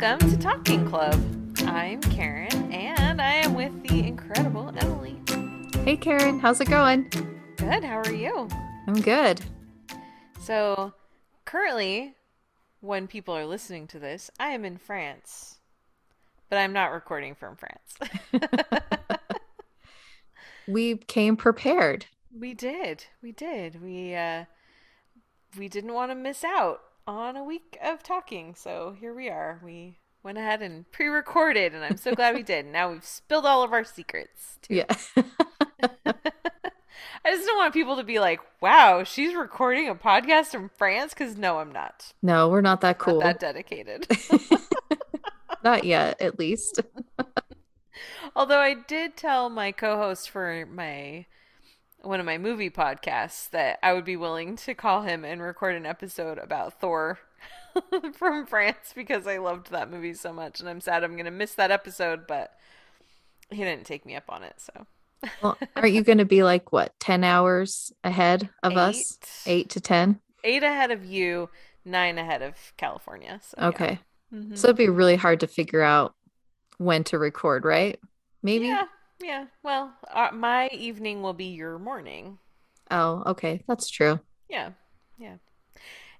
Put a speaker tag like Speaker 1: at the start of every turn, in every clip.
Speaker 1: Welcome to Talking Club. I'm Karen, and I am with the incredible Emily.
Speaker 2: Hey, Karen, how's it going?
Speaker 1: Good, how are you?
Speaker 2: I'm good.
Speaker 1: So, currently, when people are listening to this, I am in France, but I'm not recording from France.
Speaker 2: we came prepared.
Speaker 1: We did. We did. We uh we didn't want to miss out on a week of talking, so here we are. We went ahead and pre-recorded and I'm so glad we did. Now we've spilled all of our secrets. Too.
Speaker 2: Yeah.
Speaker 1: I just don't want people to be like, "Wow, she's recording a podcast from France." Because no, I'm not.
Speaker 2: No, we're not that cool.
Speaker 1: Not that dedicated.
Speaker 2: not yet, at least.
Speaker 1: Although I did tell my co-host for my one of my movie podcasts that I would be willing to call him and record an episode about Thor from France because I loved that movie so much. And I'm sad I'm going to miss that episode but he didn't take me up on it so.
Speaker 2: Well, aren't you going to be like what 10 hours ahead of Eight. us 8 to 10
Speaker 1: 8 ahead of you 9 ahead of California
Speaker 2: so okay. Yeah. mm-hmm. so it'd be really hard to figure out when to record right? Maybe?
Speaker 1: Yeah yeah. Well, uh, my evening will be your morning.
Speaker 2: Oh, okay. That's true.
Speaker 1: Yeah. Yeah.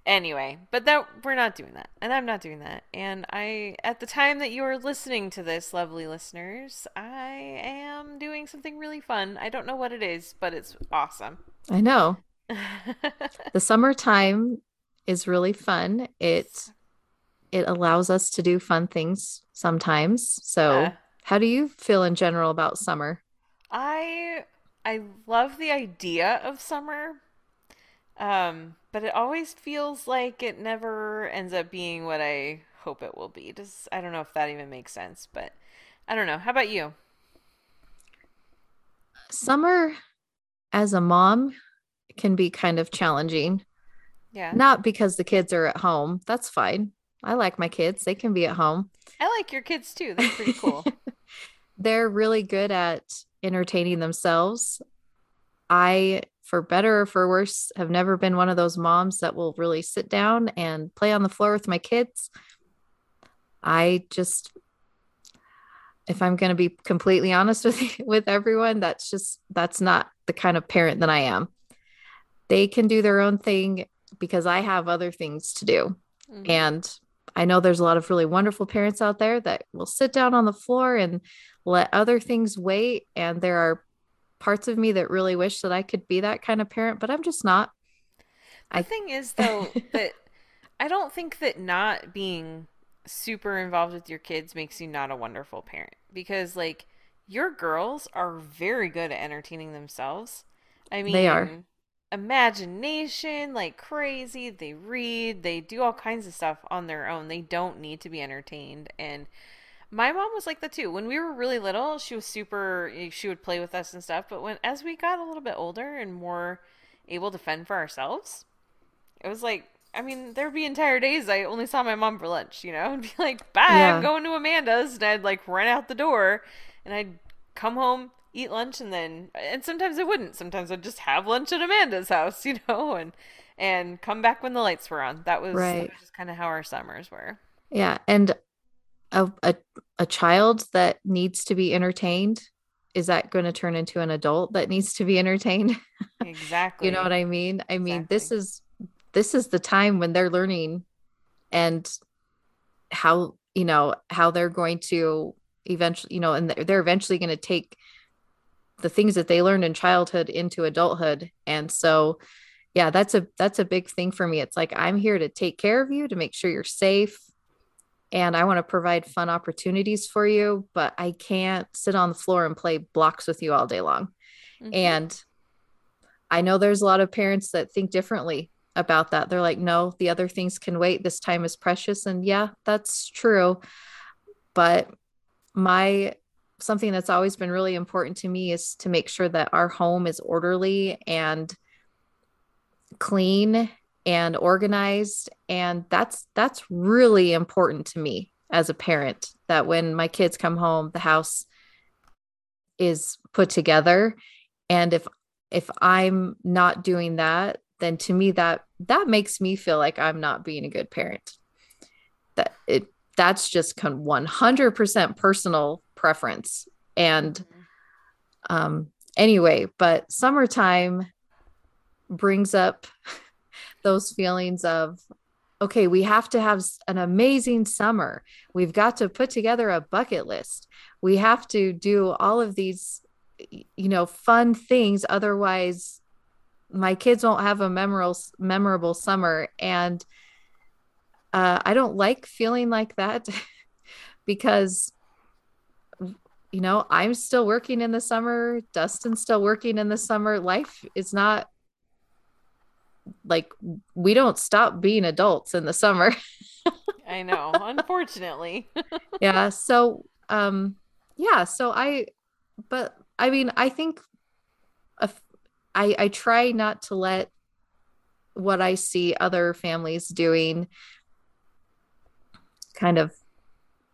Speaker 1: Anyway, but that we're not doing that. And I'm not doing that. And I at the time that you are listening to this, lovely listeners, I am doing something really fun. I don't know what it is, but it's awesome.
Speaker 2: I know. the summertime is really fun. It it allows us to do fun things sometimes. So yeah. How do you feel in general about summer?
Speaker 1: I I love the idea of summer. Um, but it always feels like it never ends up being what I hope it will be. Does I don't know if that even makes sense, but I don't know. How about you?
Speaker 2: Summer as a mom can be kind of challenging.
Speaker 1: Yeah.
Speaker 2: Not because the kids are at home. That's fine. I like my kids. They can be at home.
Speaker 1: I like your kids too. They're pretty cool.
Speaker 2: they're really good at entertaining themselves. I, for better or for worse, have never been one of those moms that will really sit down and play on the floor with my kids. I just, if I'm going to be completely honest with with everyone, that's just that's not the kind of parent that I am. They can do their own thing because I have other things to do. Mm-hmm. And I know there's a lot of really wonderful parents out there that will sit down on the floor and let other things wait. And there are parts of me that really wish that I could be that kind of parent, but I'm just not.
Speaker 1: The I... thing is, though, that I don't think that not being super involved with your kids makes you not a wonderful parent because, like, your girls are very good at entertaining themselves. I mean,
Speaker 2: they are
Speaker 1: imagination like crazy. They read, they do all kinds of stuff on their own. They don't need to be entertained. And my mom was like that too. When we were really little, she was super eh, she would play with us and stuff, but when as we got a little bit older and more able to fend for ourselves, it was like I mean, there'd be entire days I only saw my mom for lunch, you know, and be like, "Bye, yeah. I'm going to Amanda's," and I'd like run out the door, and I'd come home, eat lunch, and then, and sometimes I wouldn't. Sometimes I'd just have lunch at Amanda's house, you know, and and come back when the lights were on. That was, right. that was just kind of how our summers were.
Speaker 2: Yeah, and a, a, a child that needs to be entertained is that going to turn into an adult that needs to be entertained
Speaker 1: exactly
Speaker 2: you know what i mean i mean this is this is the time when they're learning and how you know how they're going to eventually you know and they're eventually going to take the things that they learned in childhood into adulthood and so yeah that's a that's a big thing for me it's like i'm here to take care of you to make sure you're safe and I want to provide fun opportunities for you, but I can't sit on the floor and play blocks with you all day long. Mm-hmm. And I know there's a lot of parents that think differently about that. They're like, no, the other things can wait. This time is precious. And yeah, that's true. But my something that's always been really important to me is to make sure that our home is orderly and clean and organized and that's that's really important to me as a parent that when my kids come home the house is put together and if if i'm not doing that then to me that that makes me feel like i'm not being a good parent. That it that's just 100% personal preference. And um anyway but summertime brings up those feelings of okay we have to have an amazing summer. We've got to put together a bucket list. We have to do all of these you know fun things. Otherwise my kids won't have a memorable memorable summer. And uh, i don't like feeling like that because you know i'm still working in the summer dustin's still working in the summer. Life is not like we don't stop being adults in the summer.
Speaker 1: I know unfortunately.
Speaker 2: Yeah so um yeah so i but i mean i think I, I try not to let what I see other families doing kind of,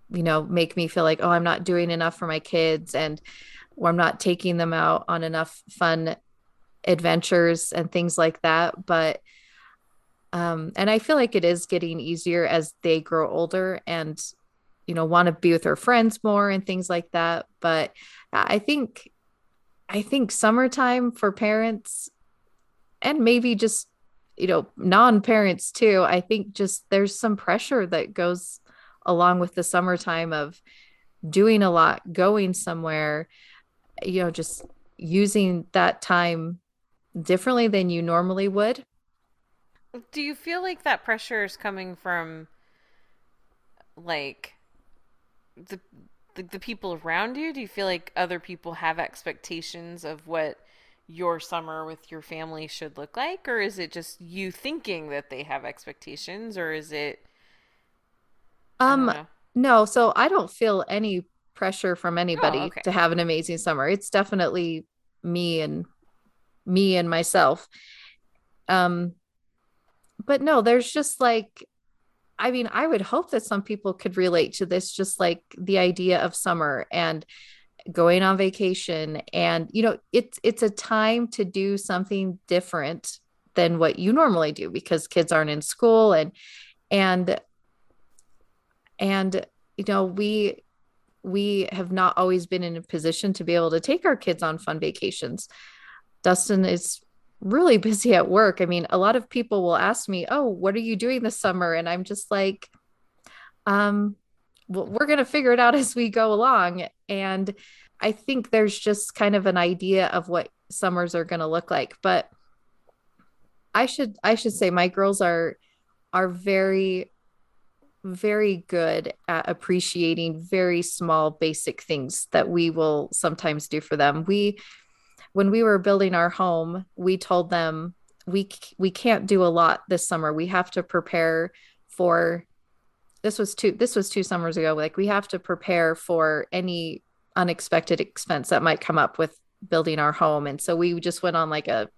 Speaker 2: you know, make me feel like, oh, I'm not doing enough for my kids and or I'm not taking them out on enough fun adventures and things like that. But um, and I feel like it is getting easier as they grow older and, you know, want to be with their friends more and things like that. But I think I think summertime for parents and maybe just, you know, non parents too, I think just there's some pressure that goes along with the summertime of doing a lot, going somewhere, you know, just using that time differently than you normally would.
Speaker 1: Do you feel like that pressure is coming from like the the, the people around you? Do you feel like other people have expectations of what your summer with your family should look like? Or is it just you thinking that they have expectations? Or is it.
Speaker 2: Um, no. So I don't feel any pressure from anybody oh, okay. to have an amazing summer. It's definitely me and me and myself. Um, but no, there's just like I mean, I would hope that some people could relate to this, just like the idea of summer and going on vacation. And, you know, it's it's a time to do something different than what you normally do because kids aren't in school and and and you know, we we have not always been in a position to be able to take our kids on fun vacations. Dustin is really busy at work. I mean, a lot of people will ask me, "Oh, what are you doing this summer?" And I'm just like, um, well, we're going to figure it out as we go along. And I think there's just kind of an idea of what summers are going to look like, but I should I should say my girls are are very very good at appreciating very small basic things that we will sometimes do for them. We when we were building our home, we told them we we can't do a lot this summer. We have to prepare for this was two this was two summers ago. Like we have to prepare for any unexpected expense that might come up with building our home. And so we just went on like a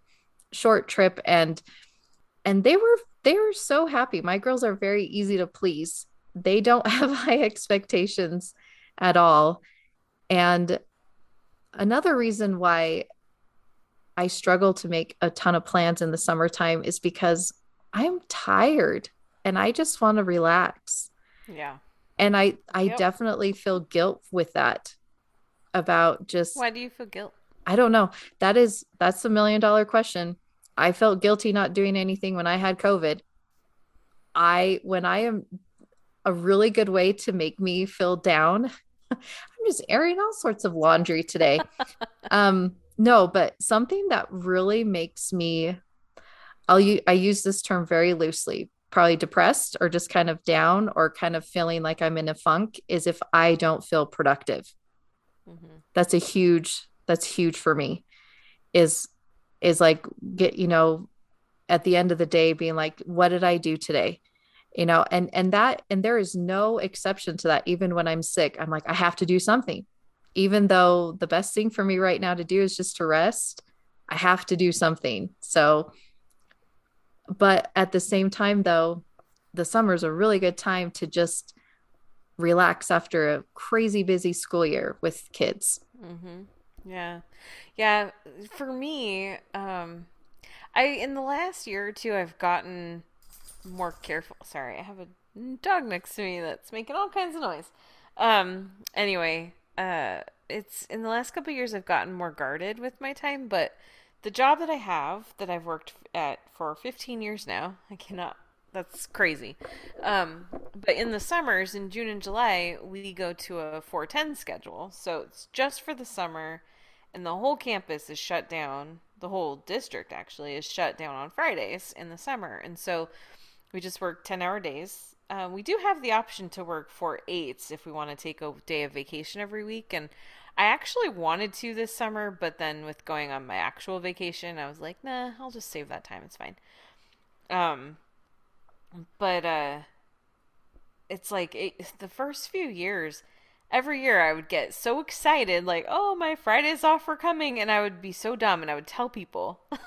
Speaker 2: short trip and and they were they were so happy. My girls are very easy to please. They don't have high expectations at all. And another reason why I struggle to make a ton of plans in the summertime is because I'm tired and I just want to relax.
Speaker 1: Yeah.
Speaker 2: And I I yep. definitely feel guilt with that about just
Speaker 1: Why do you feel guilt?
Speaker 2: I don't know. That is that's a million dollar question. I felt guilty not doing anything when I had COVID. I when I am a really good way to make me feel down. I'm just airing all sorts of laundry today. um no, but something that really makes me I'll u- I use this term very loosely, probably depressed or just kind of down or kind of feeling like I'm in a funk is if I don't feel productive. Mm-hmm. That's a huge that's huge for me. Is is like get you know at the end of the day being like what did I do today? You know, and and that and there is no exception to that even when I'm sick. I'm like I have to do something even though the best thing for me right now to do is just to rest, I have to do something. So, but at the same time, though, the summer is a really good time to just relax after a crazy busy school year with kids.
Speaker 1: Mm-hmm. Yeah. Yeah. For me, um, I, in the last year or two, I've gotten more careful. Sorry, I have a dog next to me that's making all kinds of noise. Um, anyway, uh, it's in the last couple years I've gotten more guarded with my time, but the job that I have that I've worked at for 15 years now, I cannot that's crazy. Um, but in the summers, in June and July, we go to a 410 schedule. So it's just for the summer, and the whole campus is shut down. The whole district actually is shut down on Fridays in the summer. And so we just work 10 hour days. Uh, we do have the option to work four eights if we want to take a day of vacation every week. And I actually wanted to this summer, but then with going on my actual vacation, I was like, nah, I'll just save that time. It's fine. Um, but uh it's like it, the first few years every year I would get so excited like oh my Fridays off were coming and I would be so dumb and I would tell people.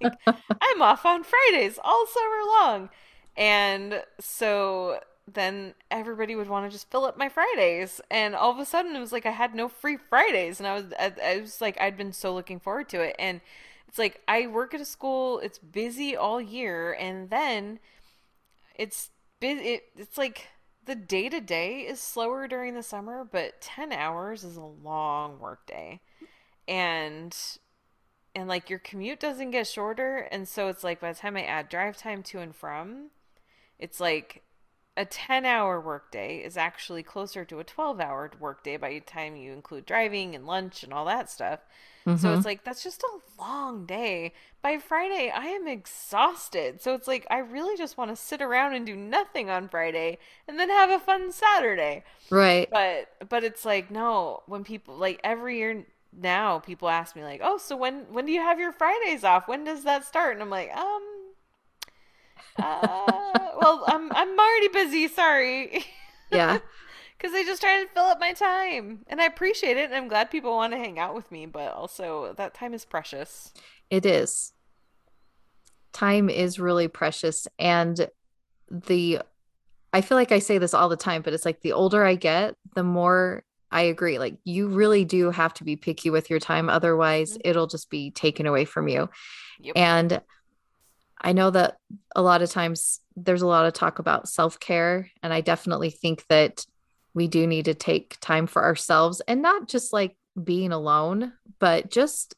Speaker 1: Like, I'm off on Fridays all summer long. And so then everybody would want to just fill up my Fridays and all of a sudden it was like I had no free Fridays and I was I, I was like I'd been so looking forward to it and it's like I work at a school it's busy all year and then it's it, it's like the day to day is slower during the summer, but 10 hours is a long work day. And and like your commute doesn't get shorter and so it's like by the time I add drive time to and from, it's like a 10 hour workday is actually closer to a 12 hour workday by the time you include driving and lunch and all that stuff. Mm-hmm. So it's like that's just a long day. By Friday, I am exhausted. So it's like I really just want to sit around and do nothing on Friday and then have a fun Saturday.
Speaker 2: Right.
Speaker 1: But but it's like no, when people like every year now people ask me like, "Oh, so when when do you have your Fridays off? When does that start?" And I'm like, "Um uh, well, I'm I'm already busy, sorry."
Speaker 2: Yeah.
Speaker 1: because I just try to fill up my time, and I appreciate it, and I'm glad people want to hang out with me. But also, that time is precious.
Speaker 2: It is. Time is really precious, and the I feel like I say this all the time, but it's like the older I get, the more I agree. Like you really do have to be picky with your time, otherwise, mm-hmm. it'll just be taken away from you. Yep. And I know that a lot of times there's a lot of talk about self care, and I definitely think that we do need to take time for ourselves and not just like being alone, but just,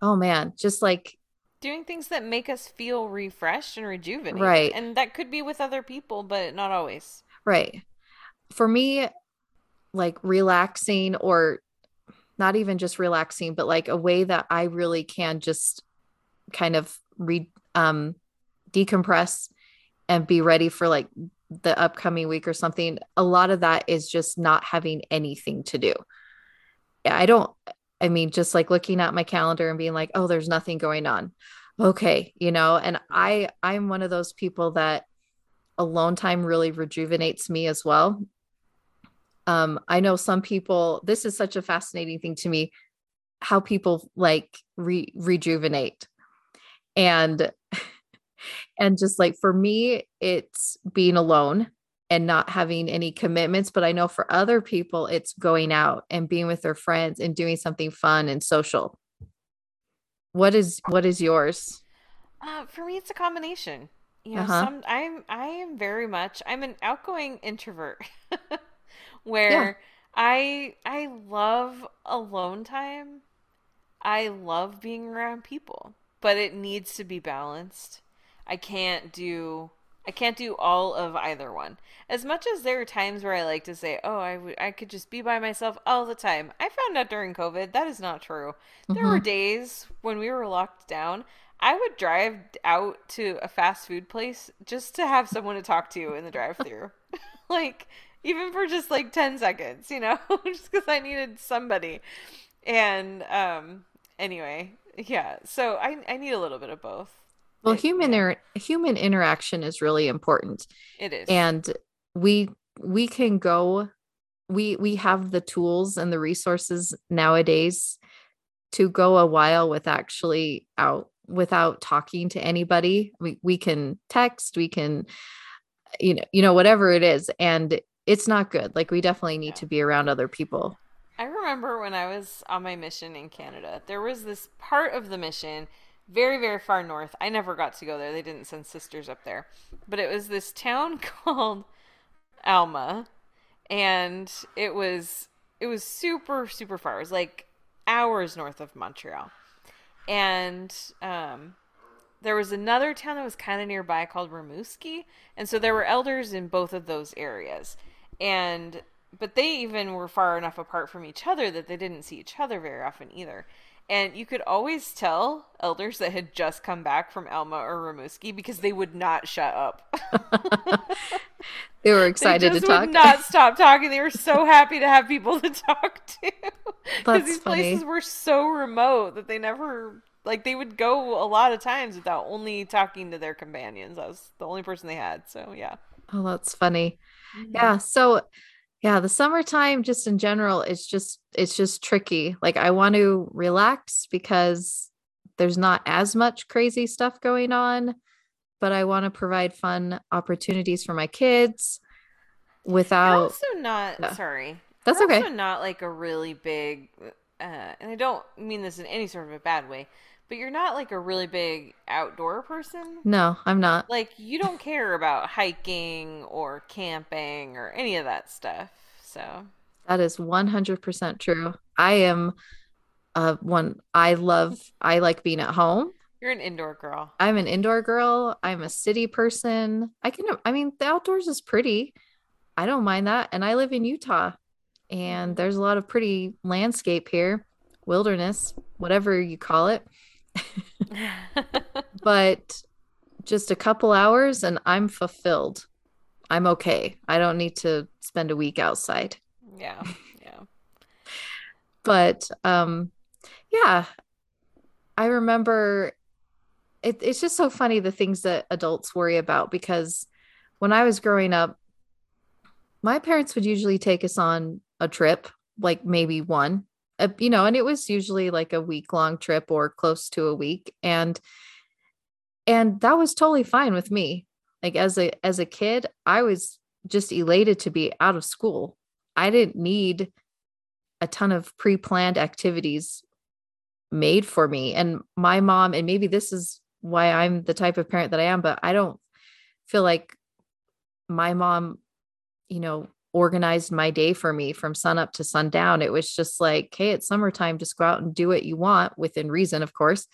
Speaker 2: oh man, just like
Speaker 1: doing things that make us feel refreshed and rejuvenated.
Speaker 2: Right.
Speaker 1: And that could be with other people, but not always.
Speaker 2: Right. For me, like relaxing or not even just relaxing, but like a way that I really can just kind of re um decompress and be ready for like the upcoming week or something, a lot of that is just not having anything to do. I don't, I mean, just like looking at my calendar and being like, oh, there's nothing going on. Okay. You know, and I, I'm one of those people that alone time really rejuvenates me as well. Um, I know some people, this is such a fascinating thing to me, how people like re- rejuvenate. And and just like for me, it's being alone and not having any commitments. But I know for other people, it's going out and being with their friends and doing something fun and social. What is what is yours?
Speaker 1: Uh, for me, it's a combination. You know, uh-huh. some I'm I am very much I'm an outgoing introvert, where yeah. I I love alone time. I love being around people, but it needs to be balanced. I can't do I can't do all of either one. As much as there are times where I like to say, "Oh, I, w- I could just be by myself all the time." I found out during COVID that is not true. Mm-hmm. There were days when we were locked down, I would drive out to a fast food place just to have someone to talk to in the drive-through. like even for just like 10 seconds, you know, just cuz I needed somebody. And um anyway, yeah. So I I need a little bit of both.
Speaker 2: Well, human yeah. er- human interaction is really important.
Speaker 1: It is.
Speaker 2: And we we can go we we have the tools and the resources nowadays to go a while with actually out without talking to anybody. We we can text, we can you know, you know whatever it is and it's not good. Like we definitely need yeah. to be around other people.
Speaker 1: I remember when I was on my mission in Canada, there was this part of the mission very very far north. I never got to go there. They didn't send sisters up there, but it was this town called Alma, and it was it was super super far. It was like hours north of Montreal, and um, there was another town that was kind of nearby called Rimouski, and so there were elders in both of those areas, and but they even were far enough apart from each other that they didn't see each other very often either. And you could always tell elders that had just come back from Alma or Rimouski because they would not shut up.
Speaker 2: they were excited
Speaker 1: they
Speaker 2: to talk.
Speaker 1: Would not stop talking. They were so happy to have people to talk to. Because these funny. places were so remote that they never like they would go a lot of times without only talking to their companions. I was the only person they had. So yeah.
Speaker 2: Oh, that's funny. Mm-hmm. Yeah. So yeah, the summertime just in general, it's just it's just tricky. Like I want to relax because there's not as much crazy stuff going on, but I want to provide fun opportunities for my kids without
Speaker 1: also not sorry.
Speaker 2: That's okay. Also
Speaker 1: not like a really big uh, and I don't mean this in any sort of a bad way, but you're not like a really big outdoor person.
Speaker 2: No, I'm not.
Speaker 1: Like you don't care about hiking or camping or any of that stuff. So
Speaker 2: that is 100% true. I am uh one I love I like being at home.
Speaker 1: You're an indoor girl.
Speaker 2: I'm an indoor girl. I'm a city person. I can I mean the outdoors is pretty. I don't mind that and I live in Utah and there's a lot of pretty landscape here, wilderness, whatever you call it. but just a couple hours and I'm fulfilled. I'm okay. I don't need to spend a week outside.
Speaker 1: Yeah. Yeah.
Speaker 2: but um yeah. I remember it, it's just so funny the things that adults worry about because when I was growing up, my parents would usually take us on a trip, like maybe one, uh, you know, and it was usually like a week long trip or close to a week. And, and that was totally fine with me. Like as a, as a kid, I was just elated to be out of school. I didn't need a ton of pre-planned activities made for me and my mom and maybe this is why I'm the type of parent that I am but I don't feel like my mom you know organized my day for me from sun up to sundown. It was just like, hey, it's summertime, just go out and do what you want within reason, of course.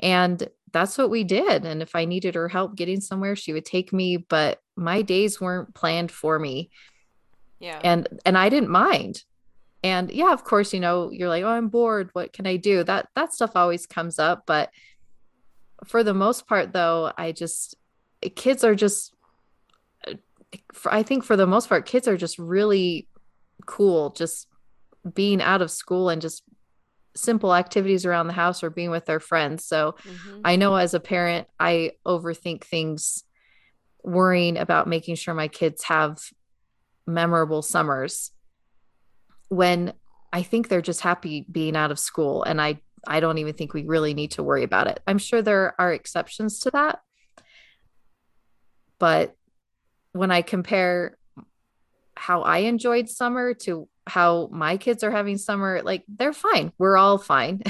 Speaker 2: And that's what we did. And if I needed her help getting somewhere, she would take me, but my days weren't planned for me.
Speaker 1: Yeah.
Speaker 2: And and I didn't mind. And yeah, of course, you know, you're like, "Oh, I'm bored. What can I do?" That that stuff always comes up, but for the most part though, I just eh, kids are just for, I think for the most part, kids are just really cool, just being out of school and just simple activities around the house or being with their friends. So mm-hmm. I know as a parent, I overthink things, worrying about making sure my kids have memorable summers when I think they're just happy being out of school. And I, I don't even think we really need to worry about it. I'm sure there are exceptions to that. But when I compare how I enjoyed summer to how my kids are having summer, like they're fine. We're all fine.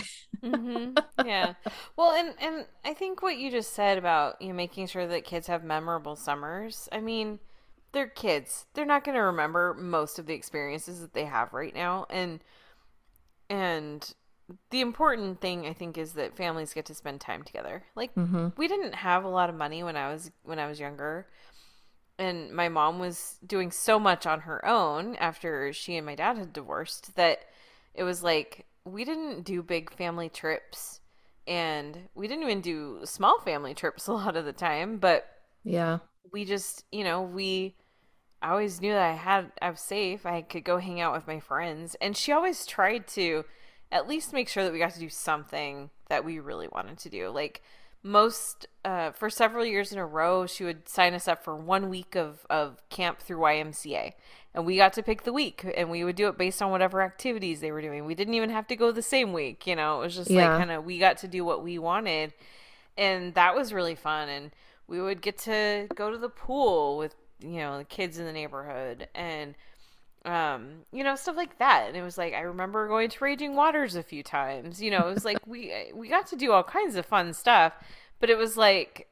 Speaker 1: mm-hmm. Yeah. Well, and and I think what you just said about you know making sure that kids have memorable summers. I mean, they're kids. They're not going to remember most of the experiences that they have right now, and and the important thing I think is that families get to spend time together. Like mm-hmm. we didn't have a lot of money when I was when I was younger and my mom was doing so much on her own after she and my dad had divorced that it was like we didn't do big family trips and we didn't even do small family trips a lot of the time but
Speaker 2: yeah.
Speaker 1: we just you know we I always knew that I had I was safe. I could go hang out with my friends. And she always tried to at least make sure that we got to do something that we really wanted to do. Like most uh, for several years in a row she would sign us up for one week of, of camp through ymca and we got to pick the week and we would do it based on whatever activities they were doing. We didn't even have to go the same week you know? It was just yeah. like kind of we got to do what we wanted. And that was really fun. And we would get to go to the pool with you know the kids in the neighborhood. And um, you know, stuff like that. And it was like I remember going to Raging Waters a few times. You know, it was like we we got to do all kinds of fun stuff, but it was like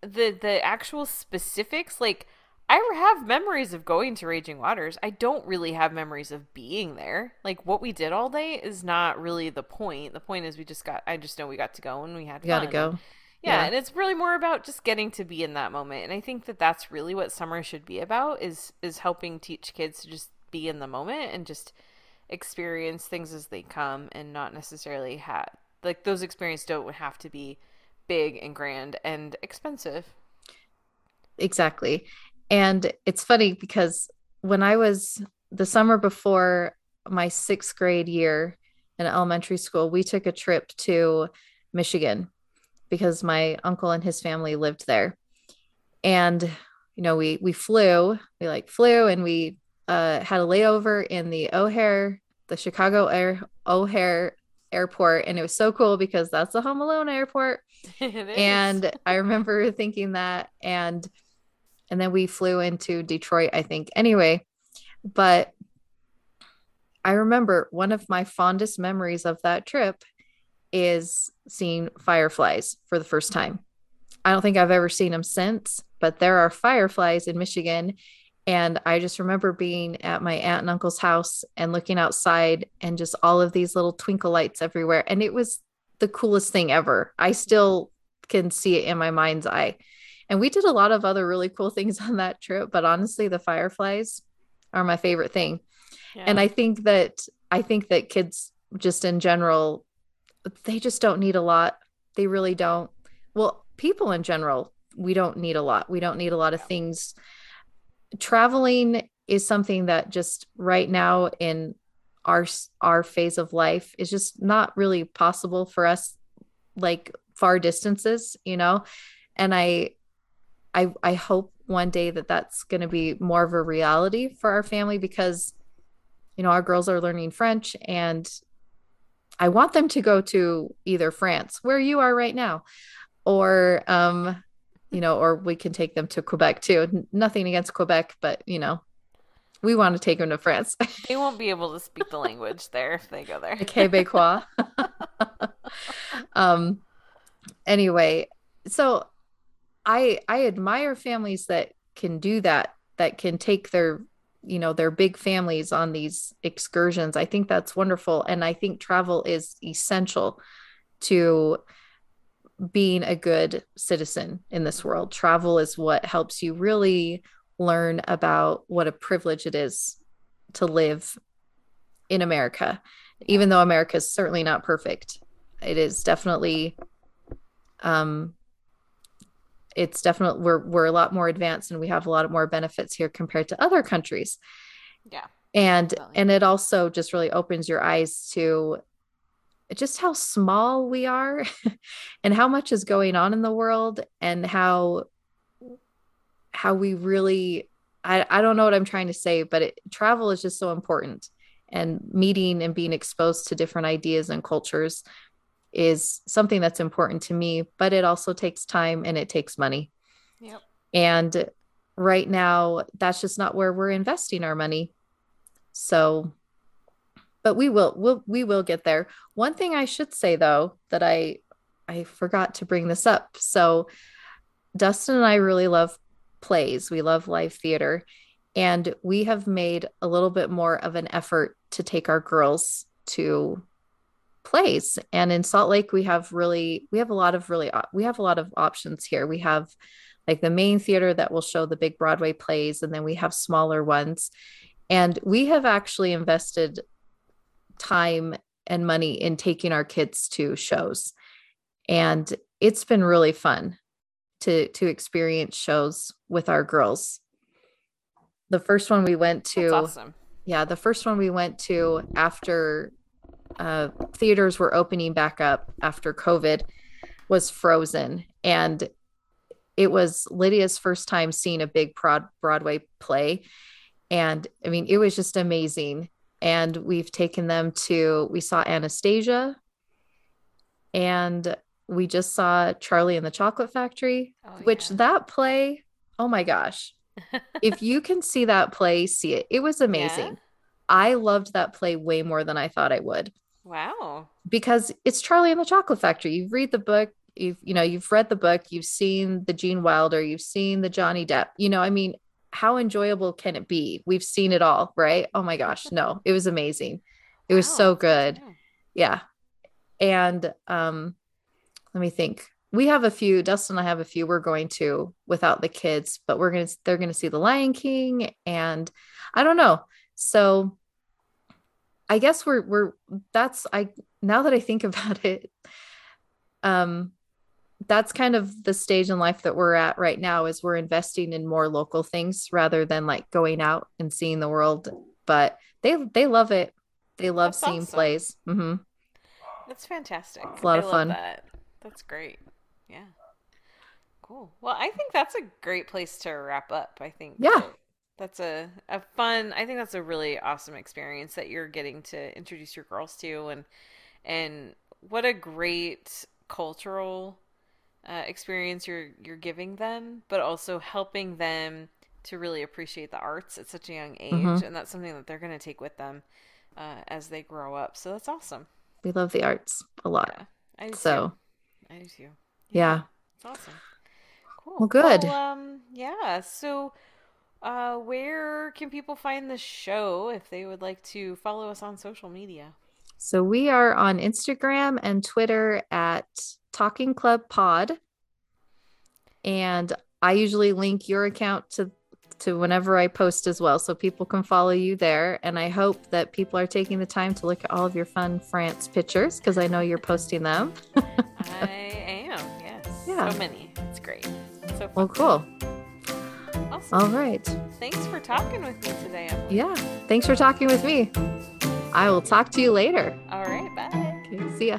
Speaker 1: the the actual specifics like I have memories of going to Raging Waters. I don't really have memories of being there. Like what we did all day is not really the point. The point is we just got I just know we got to go and we had.
Speaker 2: Got to go.
Speaker 1: Yeah, yeah, and it's really more about just getting to be in that moment. And I think that that's really what summer should be about is is helping teach kids to just be in the moment and just experience things as they come and not necessarily have like those experiences don't have to be big and grand and expensive.
Speaker 2: Exactly. And it's funny because when I was the summer before my sixth grade year in elementary school, we took a trip to Michigan because my uncle and his family lived there. And, you know, we we flew, we like flew and we uh, had a layover in the O'Hare, the Chicago Air O'Hare airport. And it was so cool because that's the Home Alone airport. and I remember thinking that and and then we flew into Detroit, I think. Anyway, but I remember one of my fondest memories of that trip is seeing fireflies for the first time. I don't think I've ever seen them since, but there are fireflies in Michigan. And I just remember being at my aunt and uncle's house and looking outside and just all of these little twinkle lights everywhere. And it was the coolest thing ever. I still can see it in my mind's eye. And we did a lot of other really cool things on that trip, but honestly, the fireflies are my favorite thing. Yeah. And I think that I think that kids just in general they just don't need a lot. They really don't. Well, people in general, we don't need a lot. We don't need a lot of things. Traveling is something that just right now in our our phase of life is just not really possible for us like far distances, you know. And I I I hope one day that that's going to be more of a reality for our family because you know our girls are learning French and I want them to go to either France where you are right now or um you know or we can take them to Quebec too nothing against Quebec but you know we want to take them to France.
Speaker 1: they won't be able to speak the language there if they go there.
Speaker 2: Quebecois. um anyway, so I I admire families that can do that, that can take their you know their big families on these excursions. I think that's wonderful, and I think travel is essential to being a good citizen in this world. Travel is what helps you really learn about what a privilege it is to live in America. Even though America is certainly not perfect, it is definitely um it's definitely we're we're a lot more advanced and we have a lot more benefits here compared to other countries.
Speaker 1: Yeah.
Speaker 2: And definitely. and it also just really opens your eyes to just how small we are and how much is going on in the world and how how we really I, I don't know what I'm trying to say, but it, travel is just so important and meeting and being exposed to different ideas and cultures is something that's important to me, but it also takes time and it takes money.
Speaker 1: Yep.
Speaker 2: And right now, that's just not where we're investing our money. So, but we will, we'll, we will get there. One thing I should say though, that I, I forgot to bring this up. So, Dustin and I really love plays. We love live theater. And we have made a little bit more of an effort to take our girls to plays and in salt lake we have really we have a lot of really we have a lot of options here we have like the main theater that will show the big broadway plays and then we have smaller ones and we have actually invested time and money in taking our kids to shows and it's been really fun to to experience shows with our girls the first one we went to
Speaker 1: awesome.
Speaker 2: yeah the first one we went to after uh, theaters were opening back up after COVID was Frozen. And it was Lydia's first time seeing a big broad Broadway play. And I mean, it was just amazing. And we've taken them to, we saw Anastasia and we just saw Charlie and the Chocolate Factory, oh, which yeah. that play, oh my gosh. if you can see that play, see it. It was amazing. I loved that play way more than I thought I would.
Speaker 1: Wow.
Speaker 2: Because it's Charlie and the Chocolate Factory. You've read the book, you've you know, you've read the book, you've seen the Gene Wilder, you've seen the Johnny Depp. You know, I mean, how enjoyable can it be? We've seen it all, right? Oh my gosh, no. It was amazing. It was wow, so good. Yeah. And um let me think. We have a few, Dustin and I have a few we're going to without the kids, but we're going to they're going to see The Lion King and I don't know. So I guess we're we're that's I now that I think about it um that's kind of the stage in life that we're at right now is we're investing in more local things rather than like going out and seeing the world. But they they love it. They love that's seeing awesome. plays. Mm-hmm.
Speaker 1: that's fantastic.
Speaker 2: It's a lot
Speaker 1: I
Speaker 2: of fun.
Speaker 1: that. that's great. Yeah. Cool. Well i think that's a great place to wrap up i think
Speaker 2: yeah.
Speaker 1: that's a, a fun i think that's a really awesome experience that you're getting to introduce your girls to and and what a great cultural uh, experience you're you're giving them, but also helping them to really appreciate the arts at such a young age, mm-hmm. and that's something that they're going to take with them uh, as they grow up. So that's awesome.
Speaker 2: We love the arts a lot. Yeah, I do so.
Speaker 1: Too. I do too.
Speaker 2: Yeah, yeah.
Speaker 1: it's awesome.
Speaker 2: Cool. Well, good.
Speaker 1: Well, um, yeah. So, uh, where can people find the show if they would like to follow us on social media?
Speaker 2: So we are on Instagram and Twitter at Talking Club Pod. And I usually link your account to to whenever I post as well so people can follow you there and I hope that people are taking the time to look at all of your fun France pictures because I know you're posting them.
Speaker 1: I am. Yes. Yeah. So many. It's great. So fun.
Speaker 2: Well, cool.
Speaker 1: Awesome.
Speaker 2: All right.
Speaker 1: Thanks for talking with me today.
Speaker 2: Emily. Yeah. Thanks for talking with me. I will talk to you later.
Speaker 1: All right. Bye.
Speaker 2: Okay. See ya.